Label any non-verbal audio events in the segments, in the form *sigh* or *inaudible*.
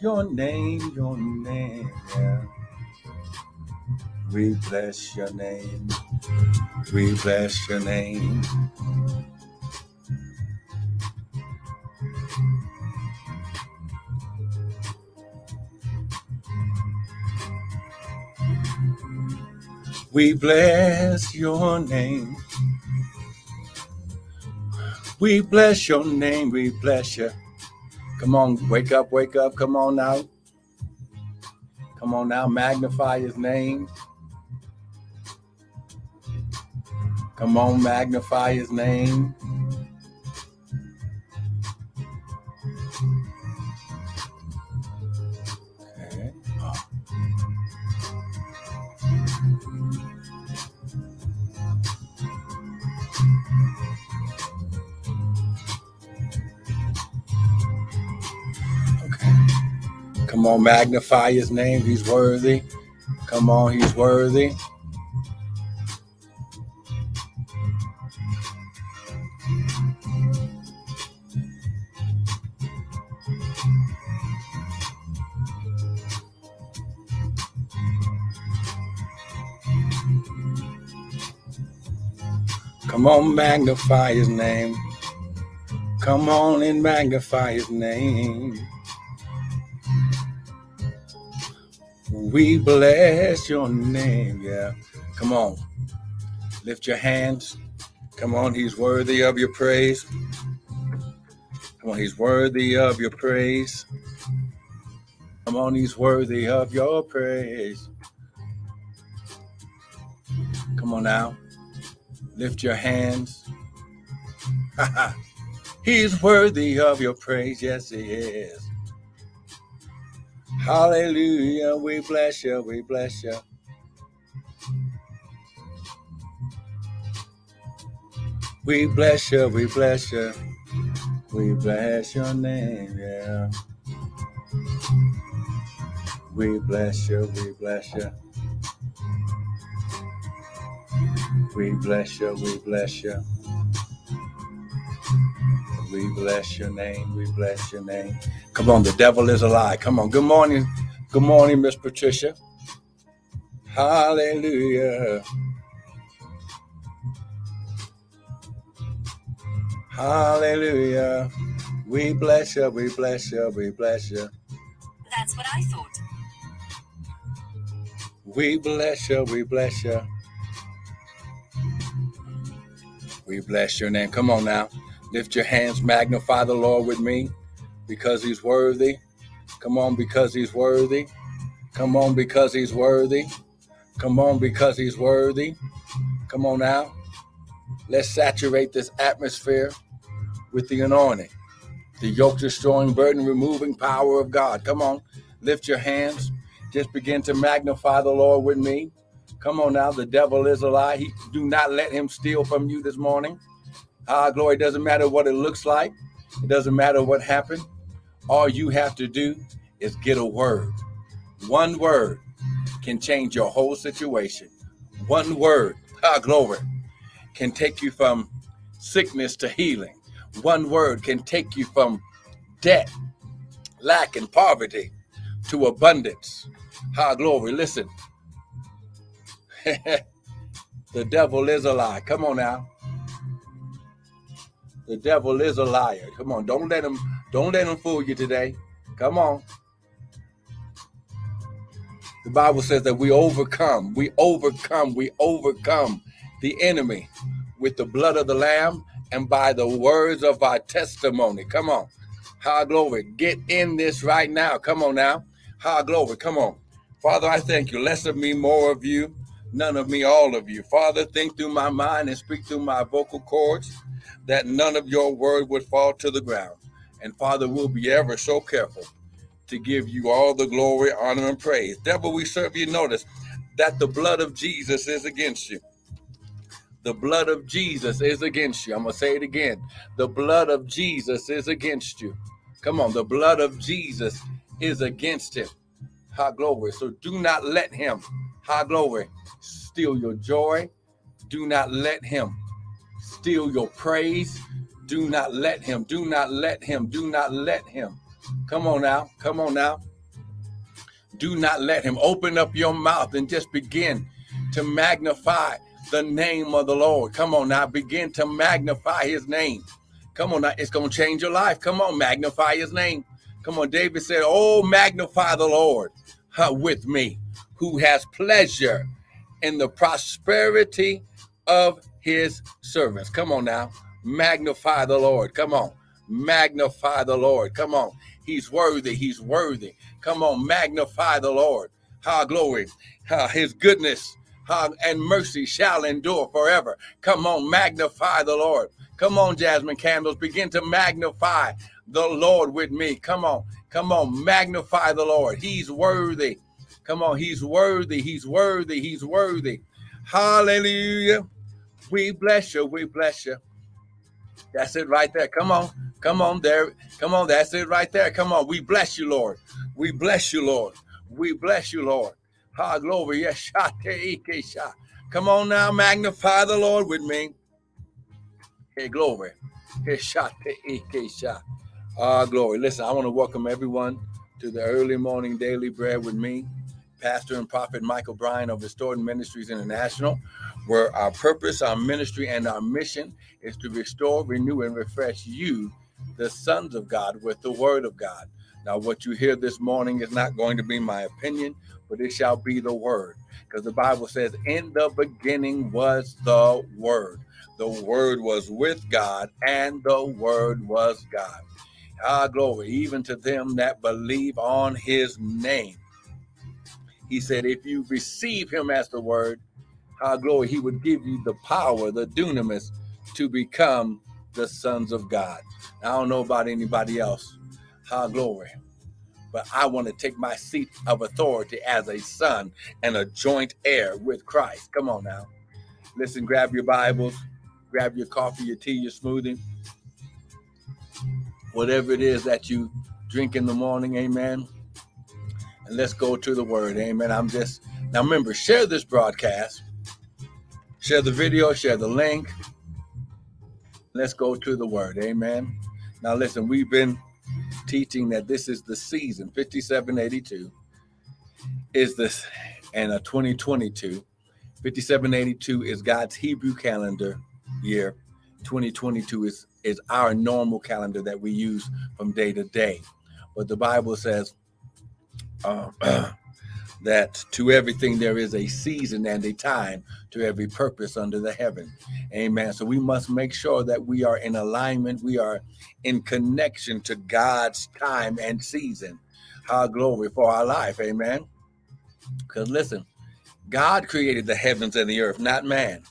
your name, your name. We bless your name. We bless your name. We bless your name. We bless your name. We bless you. Come on, wake up, wake up. Come on now. Come on now, magnify his name. Come on, magnify his name. Come on, magnify his name. He's worthy. Come on, he's worthy. Come on, magnify his name. Come on and magnify his name. We bless your name. Yeah. Come on. Lift your hands. Come on. He's worthy of your praise. Come on. He's worthy of your praise. Come on. He's worthy of your praise. Come on now. Lift your hands. *laughs* He's worthy of your praise. Yes, he is. Hallelujah. We bless you. We bless you. We bless you. We bless you. We bless your name. Yeah. We bless you. We bless you. We bless you. We bless you. We bless your name. We bless your name. Come on, the devil is a lie. Come on. Good morning. Good morning, Miss Patricia. Hallelujah. Hallelujah. We bless you. We bless you. We bless you. That's what I thought. We bless you. We bless you. We bless your name. Come on now. Lift your hands. Magnify the Lord with me because he's worthy. Come on, because he's worthy. Come on, because he's worthy. Come on, because he's worthy. Come on now. Let's saturate this atmosphere with the anointing, the yoke destroying, burden removing power of God. Come on, lift your hands. Just begin to magnify the Lord with me. Come on now, the devil is a lie. He, do not let him steal from you this morning. Ah, glory. Doesn't matter what it looks like. It doesn't matter what happened. All you have to do is get a word. One word can change your whole situation. One word, ah, glory, can take you from sickness to healing. One word can take you from debt, lack, and poverty to abundance. Ah, glory. Listen, *laughs* the devil is a lie. Come on now. The devil is a liar. Come on, don't let him don't let them fool you today. Come on. The Bible says that we overcome, we overcome, we overcome the enemy with the blood of the lamb and by the words of our testimony. Come on. High glory. Get in this right now. Come on now. High glory. Come on. Father, I thank you. Less of me, more of you. None of me, all of you. Father, think through my mind and speak through my vocal cords that none of your word would fall to the ground. And Father, we'll be ever so careful to give you all the glory, honor, and praise. Devil, we serve you. Notice that the blood of Jesus is against you. The blood of Jesus is against you. I'm going to say it again. The blood of Jesus is against you. Come on. The blood of Jesus is against him. High glory. So do not let him, high glory, steal your joy. Do not let him steal your praise. Do not let him. Do not let him. Do not let him. Come on now. Come on now. Do not let him open up your mouth and just begin to magnify the name of the Lord. Come on now. Begin to magnify his name. Come on now. It's going to change your life. Come on. Magnify his name. Come on. David said, Oh, magnify the Lord with me, who has pleasure in the prosperity of his servants. Come on now. Magnify the Lord. Come on. Magnify the Lord. Come on. He's worthy. He's worthy. Come on. Magnify the Lord. How glory. How his goodness and mercy shall endure forever. Come on. Magnify the Lord. Come on, Jasmine Candles. Begin to magnify the Lord with me. Come on. Come on. Magnify the Lord. He's worthy. Come on. He's worthy. He's worthy. He's worthy. Hallelujah. We bless you. We bless you. That's it right there. Come on. Come on there. Come on. That's it right there. Come on. We bless you, Lord. We bless you, Lord. We bless you, Lord. Ha glory. Yes. *laughs* Come on now. Magnify the Lord with me. Hey, glory. Hey, Ah, glory. Listen, I want to welcome everyone to the early morning daily bread with me, Pastor and Prophet Michael Bryan of Restored Ministries International where our purpose, our ministry, and our mission is to restore, renew, and refresh you, the sons of God, with the word of God. Now, what you hear this morning is not going to be my opinion, but it shall be the word. Because the Bible says, In the beginning was the word. The word was with God, and the word was God. Ah, glory, even to them that believe on his name. He said, If you receive him as the word, our glory, he would give you the power, the dunamis, to become the sons of God. I don't know about anybody else. Our glory. But I want to take my seat of authority as a son and a joint heir with Christ. Come on now. Listen, grab your Bibles, grab your coffee, your tea, your smoothie, whatever it is that you drink in the morning. Amen. And let's go to the word. Amen. I'm just, now remember, share this broadcast Share the video, share the link. Let's go to the word. Amen. Now, listen, we've been teaching that this is the season 5782 is this and a 2022 5782 is god's hebrew calendar year 2022 is is our normal calendar that we use from day to day but the bible says uh, *clears throat* that to everything there is a season and a time to every purpose under the heaven. Amen. So we must make sure that we are in alignment, we are in connection to God's time and season. Our glory for our life. Amen. Because listen, God created the heavens and the earth, not man.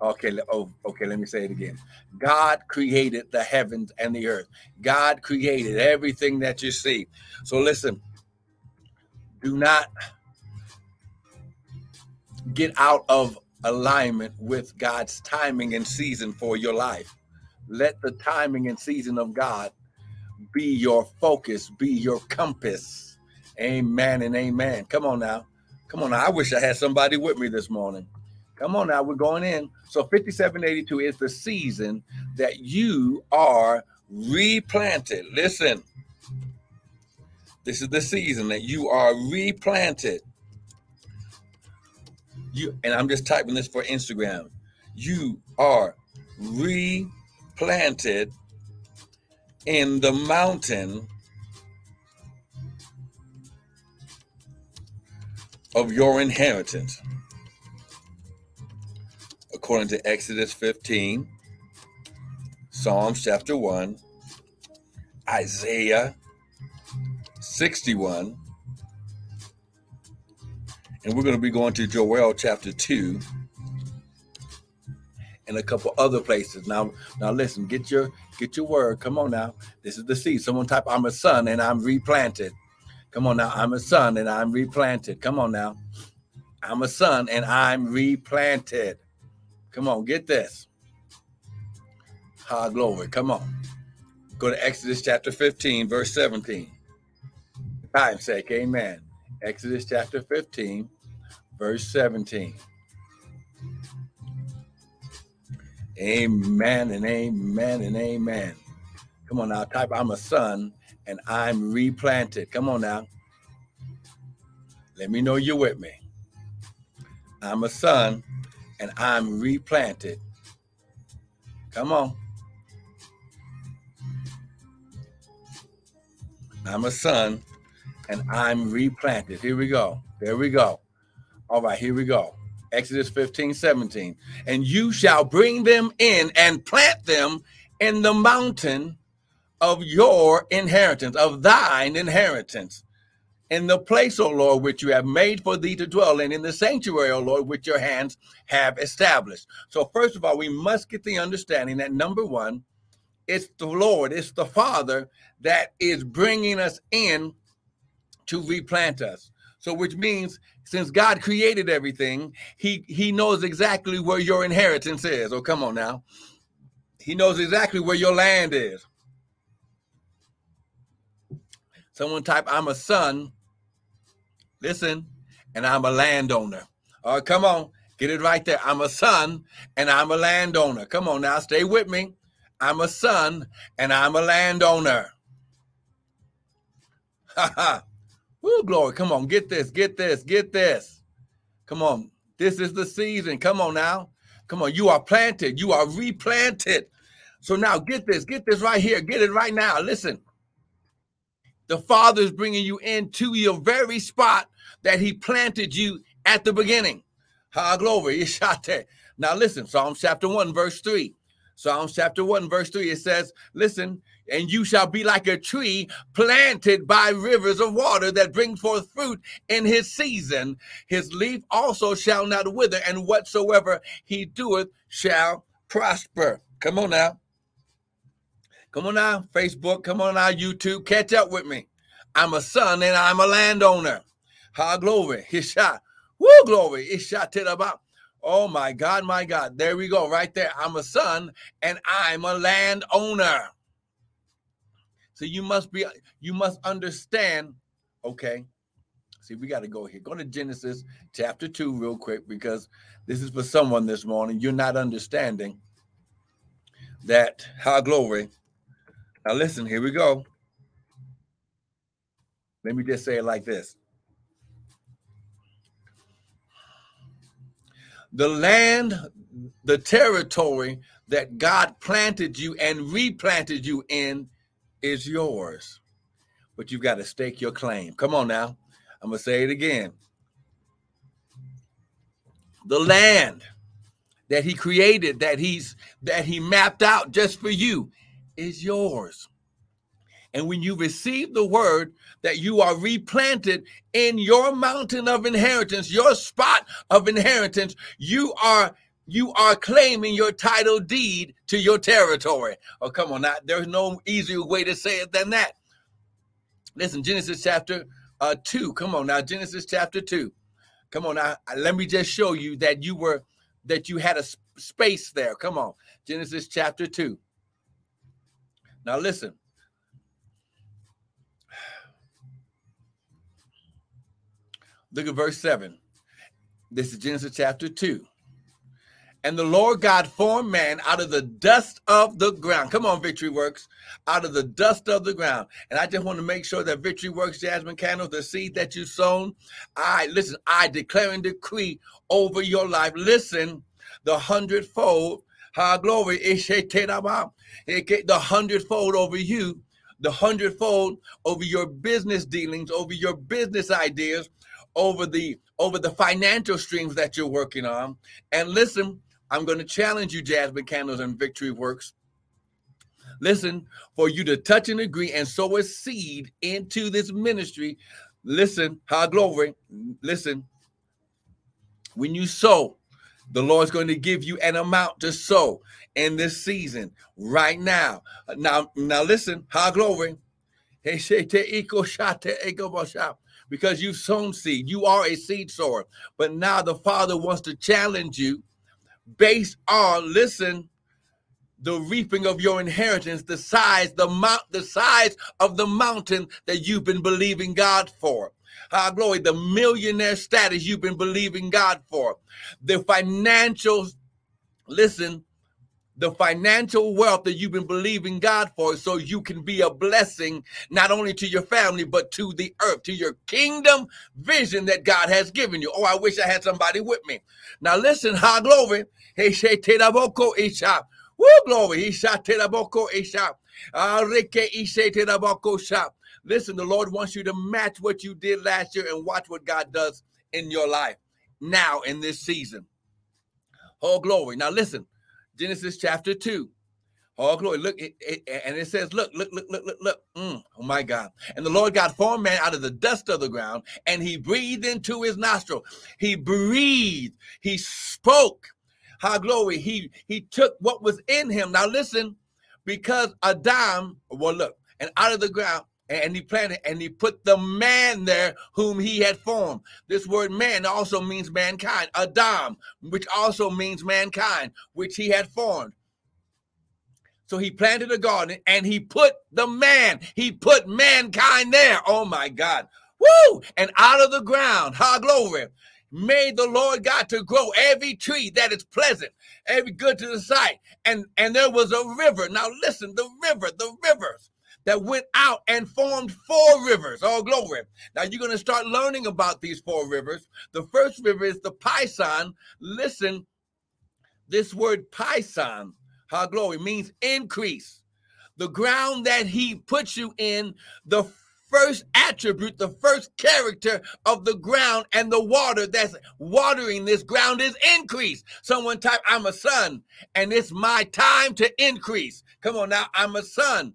Okay, oh, okay, let me say it again. God created the heavens and the earth. God created everything that you see. So listen, do not get out of alignment with God's timing and season for your life. Let the timing and season of God be your focus, be your compass. Amen and amen. Come on now. Come on now. I wish I had somebody with me this morning. Come on now. We're going in. So 5782 is the season that you are replanted. Listen. This is the season that you are replanted. You and I'm just typing this for Instagram. You are replanted in the mountain of your inheritance. According to Exodus 15, Psalms chapter 1, Isaiah 61, and we're going to be going to Joel chapter 2 and a couple other places. Now, now listen, get your get your word. Come on now. This is the seed. Someone type, I'm a son and I'm replanted. Come on now. I'm a son and I'm replanted. Come on now. I'm a son and I'm replanted. Come on, get this. High glory. Come on. Go to Exodus chapter 15, verse 17 time's sake, amen. Exodus chapter 15, verse 17. Amen and amen and amen. Come on now, type I'm a son and I'm replanted. Come on now. Let me know you're with me. I'm a son and I'm replanted. Come on. I'm a son and I'm replanted. Here we go. There we go. All right, here we go. Exodus 15, 17. And you shall bring them in and plant them in the mountain of your inheritance, of thine inheritance, in the place, O Lord, which you have made for thee to dwell in, in the sanctuary, O Lord, which your hands have established. So, first of all, we must get the understanding that number one, it's the Lord, it's the Father that is bringing us in to replant us. So, which means since God created everything, He He knows exactly where your inheritance is. Oh, come on now. He knows exactly where your land is. Someone type, I'm a son Listen, and I'm a landowner. Right, come on, get it right there. I'm a son and I'm a landowner. Come on now, stay with me. I'm a son and I'm a landowner. *laughs* Ha ha. Woo, glory. Come on, get this, get this, get this. Come on. This is the season. Come on now. Come on. You are planted. You are replanted. So now get this, get this right here. Get it right now. Listen. The Father is bringing you into your very spot that he planted you at the beginning. Ha, glory. *laughs* Now listen, Psalms chapter 1, verse 3. Psalms chapter 1, verse 3, it says, Listen, and you shall be like a tree planted by rivers of water that bring forth fruit in his season. His leaf also shall not wither, and whatsoever he doeth shall prosper. Come on now. Come on now, Facebook. Come on now, YouTube. Catch up with me. I'm a son and I'm a landowner. Ha glory. *laughs* He shot. Woo glory. He shot it about. Oh my God, my God. There we go, right there. I'm a son and I'm a landowner. So you must be, you must understand. Okay. See, we got to go here. Go to Genesis chapter 2 real quick because this is for someone this morning. You're not understanding that, high glory. Now, listen, here we go. Let me just say it like this the land, the territory that God planted you and replanted you in is yours. But you've got to stake your claim. Come on now. I'm going to say it again. The land that he created, that he's that he mapped out just for you is yours. And when you receive the word that you are replanted in your mountain of inheritance, your spot of inheritance, you are you are claiming your title deed to your territory. Oh, come on now. There's no easier way to say it than that. Listen, Genesis chapter uh, 2. Come on now, Genesis chapter 2. Come on now. Let me just show you that you were that you had a space there. Come on. Genesis chapter 2. Now listen. Look at verse 7. This is Genesis chapter 2. And the Lord God formed man out of the dust of the ground. Come on, Victory Works. Out of the dust of the ground. And I just want to make sure that Victory Works, Jasmine Candles, the seed that you sown, I listen, I declare and decree over your life. Listen, the hundredfold, high glory, the hundredfold over you, the hundredfold over your business dealings, over your business ideas, over the over the financial streams that you're working on. And listen, I'm going to challenge you, Jasmine Candles and Victory Works. Listen, for you to touch and agree and sow a seed into this ministry. Listen, high glory. Listen, when you sow, the Lord's going to give you an amount to sow in this season right now. Now, now listen, how glory because you've sown seed. You are a seed sower. But now the Father wants to challenge you based on, listen, the reaping of your inheritance, the size, the mount, the size of the mountain that you've been believing God for. Our glory, the millionaire status you've been believing God for, the financial, listen, the financial wealth that you've been believing God for so you can be a blessing not only to your family but to the earth, to your kingdom vision that God has given you. Oh, I wish I had somebody with me. Now listen, ha glory. Teraboko isha. Woo, glory. He Isha teraboko isha. Arike ah, ishe teraboko sha. Listen, the Lord wants you to match what you did last year and watch what God does in your life now in this season. Oh, glory. Now listen. Genesis chapter 2. Oh, glory. Look, it, it, and it says, Look, look, look, look, look, look. Mm, oh, my God. And the Lord God formed man out of the dust of the ground, and he breathed into his nostril. He breathed, he spoke. How glory. He he took what was in him. Now listen, because Adam, well, look, and out of the ground, and he planted and he put the man there whom he had formed. This word man also means mankind, Adam, which also means mankind, which he had formed. So he planted a garden and he put the man, he put mankind there. Oh my God. Woo! And out of the ground, ha glory, made the Lord God to grow every tree that is pleasant, every good to the sight. And and there was a river. Now listen, the river, the rivers that went out and formed four rivers. Oh, glory. Now you're going to start learning about these four rivers. The first river is the Pison. Listen, this word Pison, how glory, means increase. The ground that he puts you in, the first attribute, the first character of the ground and the water that's watering this ground is increase. Someone type, I'm a son, and it's my time to increase. Come on now, I'm a son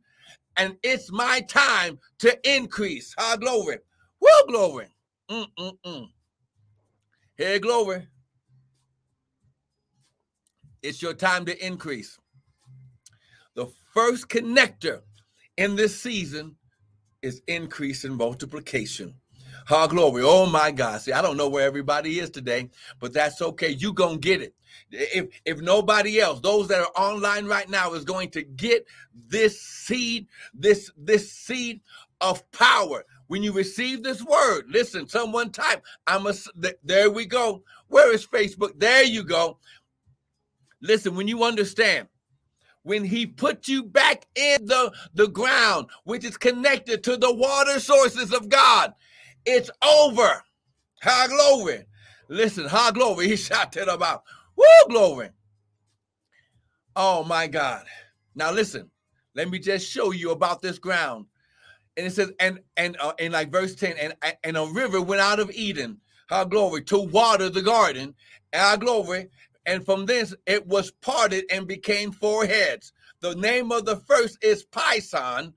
and it's my time to increase. High glory. Well, glory. Mm-mm-mm. Hey, glory. It's your time to increase. The first connector in this season is increase in multiplication. Ha glory. Oh my God. See, I don't know where everybody is today, but that's okay. You gonna get it. If if nobody else, those that are online right now is going to get this seed, this this seed of power. When you receive this word, listen, someone type, I'm a there we go. Where is Facebook? There you go. Listen, when you understand when he put you back in the, the ground, which is connected to the water sources of God, it's over. High glory. Listen, high glory. *laughs* He shouted about Woo, glory. Oh my God. Now listen, let me just show you about this ground. And it says, and and uh, in like verse 10, and and a river went out of Eden, how glory, to water the garden, our glory, and from this it was parted and became four heads. The name of the first is Pison.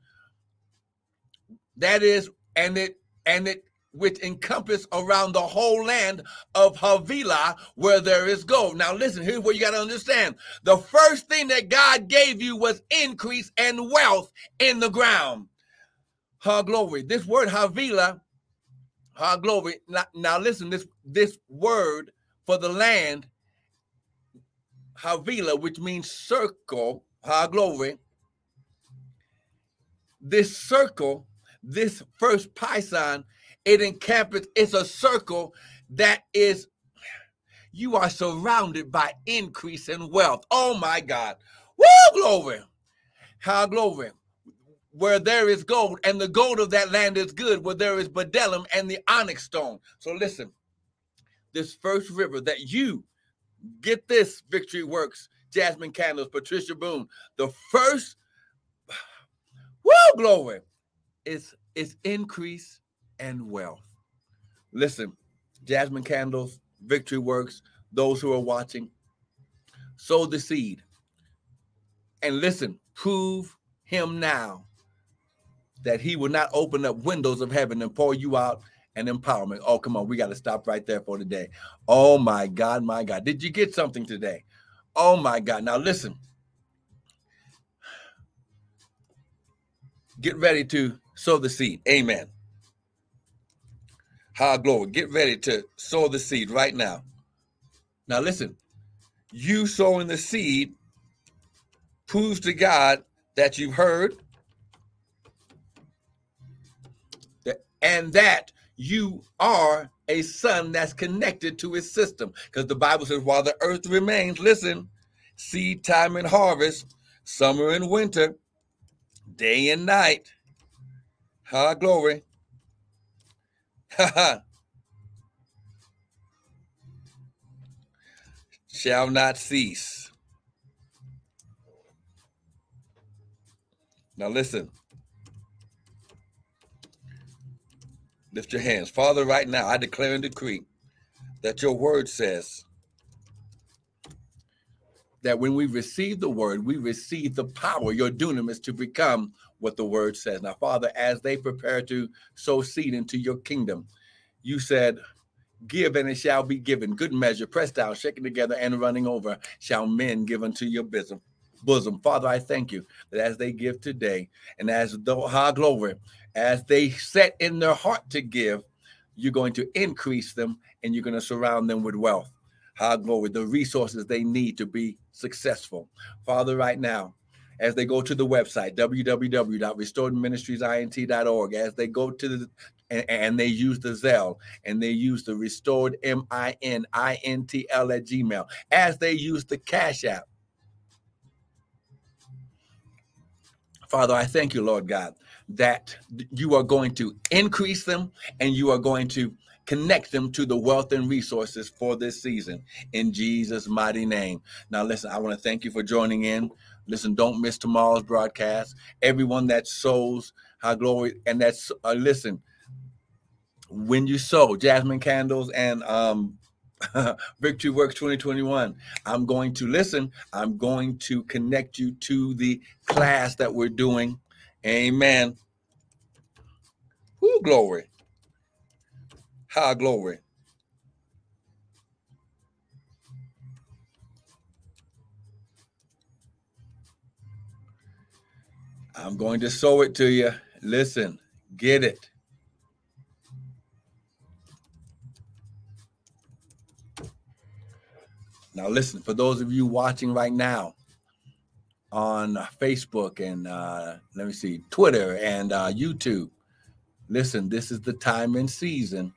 That is, and it and it which encompass around the whole land of Havilah where there is gold. Now listen, here's what you got to understand. The first thing that God gave you was increase and wealth in the ground. Her glory. This word Havilah, her glory. Now, now listen, this this word for the land, Havilah, which means circle, her glory. This circle, this first Pison it encampeth, it's a circle that is, you are surrounded by increase in wealth. Oh my God. Woo, glory. How glory. Where there is gold, and the gold of that land is good, where there is bdellium and the onyx stone. So listen, this first river that you get this victory works, Jasmine Candles, Patricia Boone, the first, *sighs* woo, glory, It's it's increase and wealth. Listen, Jasmine Candles, Victory Works, those who are watching, sow the seed. And listen, prove him now that he will not open up windows of heaven and pour you out an empowerment. Oh, come on, we got to stop right there for today. Oh my God, my God. Did you get something today? Oh my God. Now listen. Get ready to sow the seed. Amen. High glory. Get ready to sow the seed right now. Now, listen, you sowing the seed proves to God that you've heard and that you are a son that's connected to his system. Because the Bible says, while the earth remains, listen, seed time and harvest, summer and winter, day and night. High glory. Ha *laughs* ha. Shall not cease. Now listen. Lift your hands. Father, right now, I declare and decree that your word says that when we receive the word, we receive the power, your dunamis, to become what the word says. Now, Father, as they prepare to sow seed into your kingdom, you said, Give and it shall be given. Good measure, pressed down, shaken together, and running over, shall men give unto your bosom. Bosom, Father, I thank you that as they give today, and as though high glory, as they set in their heart to give, you're going to increase them and you're going to surround them with wealth. High glory, the resources they need to be successful. Father, right now, as they go to the website www.restoredministriesint.org, as they go to the and, and they use the Zelle and they use the restored M I N I N T L at Gmail, as they use the Cash App. Father, I thank you, Lord God, that you are going to increase them and you are going to connect them to the wealth and resources for this season in Jesus' mighty name. Now, listen, I want to thank you for joining in. Listen, don't miss tomorrow's broadcast. Everyone that sows, how glory, and that's uh, listen. When you sow Jasmine candles and um, *laughs* Victory Works 2021. I'm going to listen. I'm going to connect you to the class that we're doing. Amen. Who glory. High glory. I'm going to sow it to you. Listen, get it. Now, listen, for those of you watching right now on Facebook and uh, let me see, Twitter and uh, YouTube, listen, this is the time and season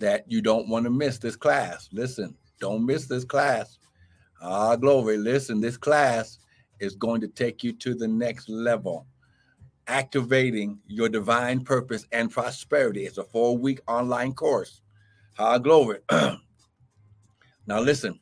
that you don't want to miss this class. Listen, don't miss this class. Ah, glory. Listen, this class is going to take you to the next level, activating your divine purpose and prosperity. It's a four week online course. Ah, glory. *clears throat* now, listen.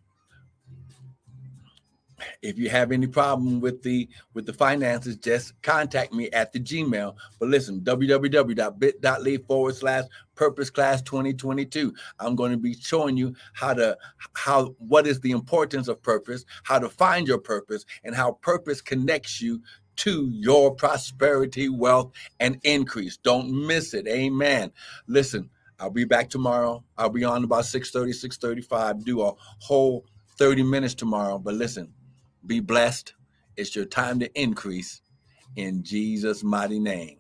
If you have any problem with the with the finances, just contact me at the Gmail. But listen, www.bit.ly forward slash purpose class 2022. I'm going to be showing you how to how what is the importance of purpose, how to find your purpose, and how purpose connects you to your prosperity, wealth, and increase. Don't miss it. Amen. Listen, I'll be back tomorrow. I'll be on about 6:30, 6:35. Do a whole 30 minutes tomorrow. But listen, be blessed. It's your time to increase in Jesus' mighty name.